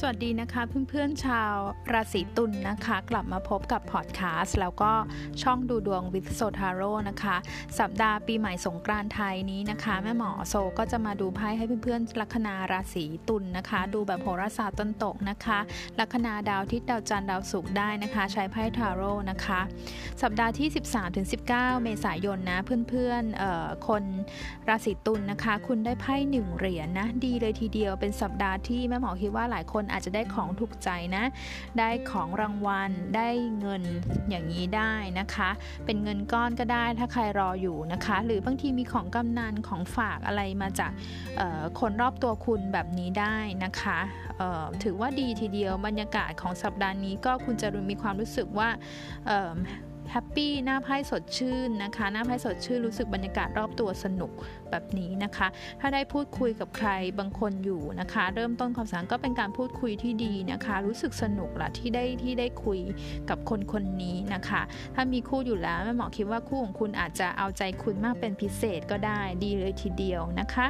สวัสดีนะคะเพื่อนๆชาวราศีตุลย์นะคะ กลับมาพบกับพอดแคสต์แล้วก็ช่องดูดวงวิทโซทาโรต์นะคะ สัปดาห์ปีใหม่สงกรานต์ไทยนี้นะคะ แม่หมอโซก็จะมาดูไพ่ให้เพื่อนๆลัคนาราศีตุลย์นะคะ ดูแบบโหราศาสตร์ตะวันตกนะคะลัคนาดาวอาทิตย์ดาวจันทร์ดาวศุกร์ได้นะคะ ใช้ไพ่ทาโรต์นะคะ สัปดาห์ที่ 13-19 เมษายนนะเพื่อนๆคนราศีตุลนนะคะ คุณได้ไพ่หนึ่งเหรียญนะดีเลยทีเดียวเป็นสัปดาห์ที่แม่หมอคิดว่าหลายคนอาจจะได้ของถูกใจนะ ได้ของรางวัล ได้เงินอย่างนี้ได้นะคะ เป็นเงินก้อนก็ได้ถ้าใครรออยู่นะคะ หรือบางทีมีของกำนันของฝากอะไรมาจากคนรอบตัวคุณแบบนี้ได้นะคะถือว่าดีทีเดียวบรรยากาศของสัปดาห์นี้ก็คุณจะมีความรู้สึกว่า แฮปปี้หน้าไพ่สดชื่นนะคะ หน้าไพ่สดชื่นรู้สึกบรรยากาศรอบตัวสนุกแบบนี้นะคะ ถ้าได้พูดคุยกับใครบางคนอยู่นะคะ เริ่มต้นความสัมพันธ์ก็เป็นการพูดคุยที่ดีนะคะ รู้สึกสนุกละที่ได้ที่ได้คุยกับคนคนนี้นะคะ ถ้ามีคู่อยู่แล้วแม่หมอคิดว่าคู่ของคุณอาจจะเอาใจคุณมากเป็นพิเศษก็ได้ดีเลยทีเดียวนะคะ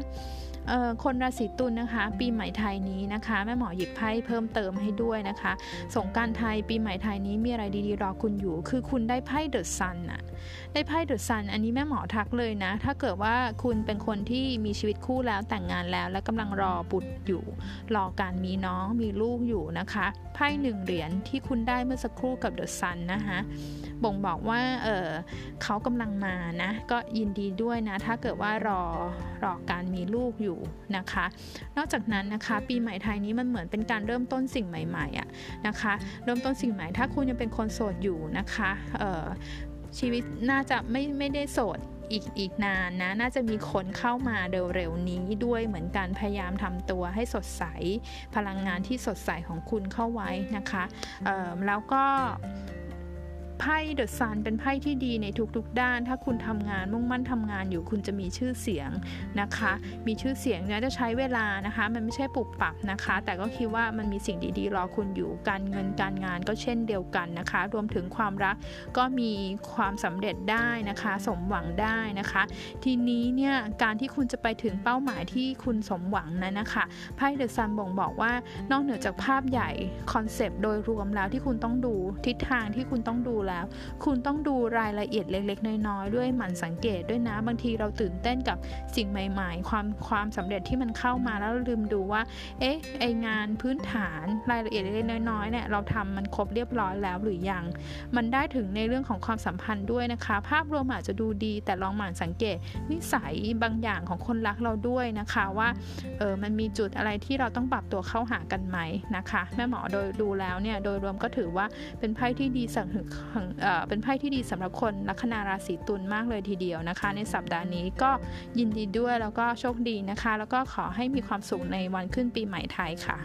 คนราศีตุลนะคะ ปีใหม่ไทยนี้นะคะแม่หมอหยิบไพ่เพิ่มเติมให้ด้วยนะคะ สงการไทยปีใหม่ไทยนี้มีอะไรดีๆรอคุณอยู่ คือคุณได้ไพ่เดอะซันอะได้ไพ่เดอะซันอันนี้แม่หมอทักเลยนะ ถ้าเกิดว่าคุณเป็นคนที่มีชีวิตคู่แล้วแต่งงานแล้ว และกำลังรอบุตรอยู่ รอการมีน้องมีลูกอยู่นะคะไพ่หนึ่งเหรียญที่คุณได้เมื่อสักครู่กับเดอะซันนะคะบ่งบอกว่าเออเขากำลังมานะ ก็ยินดีด้วยนะ ถ้าเกิดว่ารอรอการมีลูกอยู่นะคะ นอกจากนั้นนะคะ ปีใหม่ไทยนี้มันเหมือนเป็นการเริ่มต้นสิ่งใหม่ๆอะนะคะ เริ่มต้นสิ่งใหม่ถ้าคุณยังเป็นคนโสดอยู่นะคะชีวิตน่าจะไม่ไม่ได้โสดอีกอีกนานนะ น่าจะมีคนเข้ามาเร็วๆนี้ด้วยเหมือนกันพยายามทำตัวให้สดใส พลังงานที่สดใสของคุณเข้าไว้นะคะแล้วก็ ไพ่เดอะซันเป็นไพ่ที่ดีในทุกๆด้าน ถ้าคุณทำงานมุ่งมั่นทำงานอยู่คุณจะมีชื่อเสียงนะคะ มีชื่อเสียงเนี่ยจะใช้เวลานะคะ มันไม่ใช่ปุบปับนะคะ แต่ก็คิดว่ามันมีสิ่งดีๆ รอคุณอยู่การเงินการงานก็เช่นเดียวกันนะคะ รวมถึงความรักก็มีความสำเร็จได้นะคะ สมหวังได้นะคะ ทีนี้เนี่ยการที่คุณจะไปถึงเป้าหมายที่คุณสมหวังนั้นนะคะไพ่เดอะซันบ่งบอกว่านอกเหนือจากภาพใหญ่คอนเซปต์โดยรวมแล้วที่คุณต้องดูทิศทางที่คุณต้องดูแล้ว คุณต้องดูรายละเอียดเล็ก ๆ น้อยๆด้วยหมั่นสังเกตด้วยนะบางทีเราตื่นเต้นกับสิ่งใหม่ ๆ ความความสำเร็จที่มันเข้ามาแล้วลืมดูว่า เอ๊ะไองานพื้นฐานรายละเอียดเล็กๆน้อยๆเนี่ยเราทำมันครบเรียบร้อยแล้วหรือยัง มันได้ถึงในเรื่องของความสัมพันธ์ด้วยนะคะ ภาพรวมอาจจะดูดีแต่ลองหมั่นสังเกต นิสัยบางอย่างของคนรักเราด้วยนะคะว่าเออมันมีจุดอะไรที่เราต้องปรับตัวเข้าหากันไหมนะคะ แม่หมอโดยดูแล้วเนี่ยโดยรวมก็ถือว่าเป็นไพ่ที่ดีสังเป็นไพ่ที่ดีสำหรับคนลัคนาราศีตุลมากเลยทีเดียวนะคะ ในสัปดาห์นี้ก็ยินดีด้วยแล้วก็โชคดีนะคะ แล้วก็ขอให้มีความสุขในวันขึ้นปีใหม่ไทยค่ะ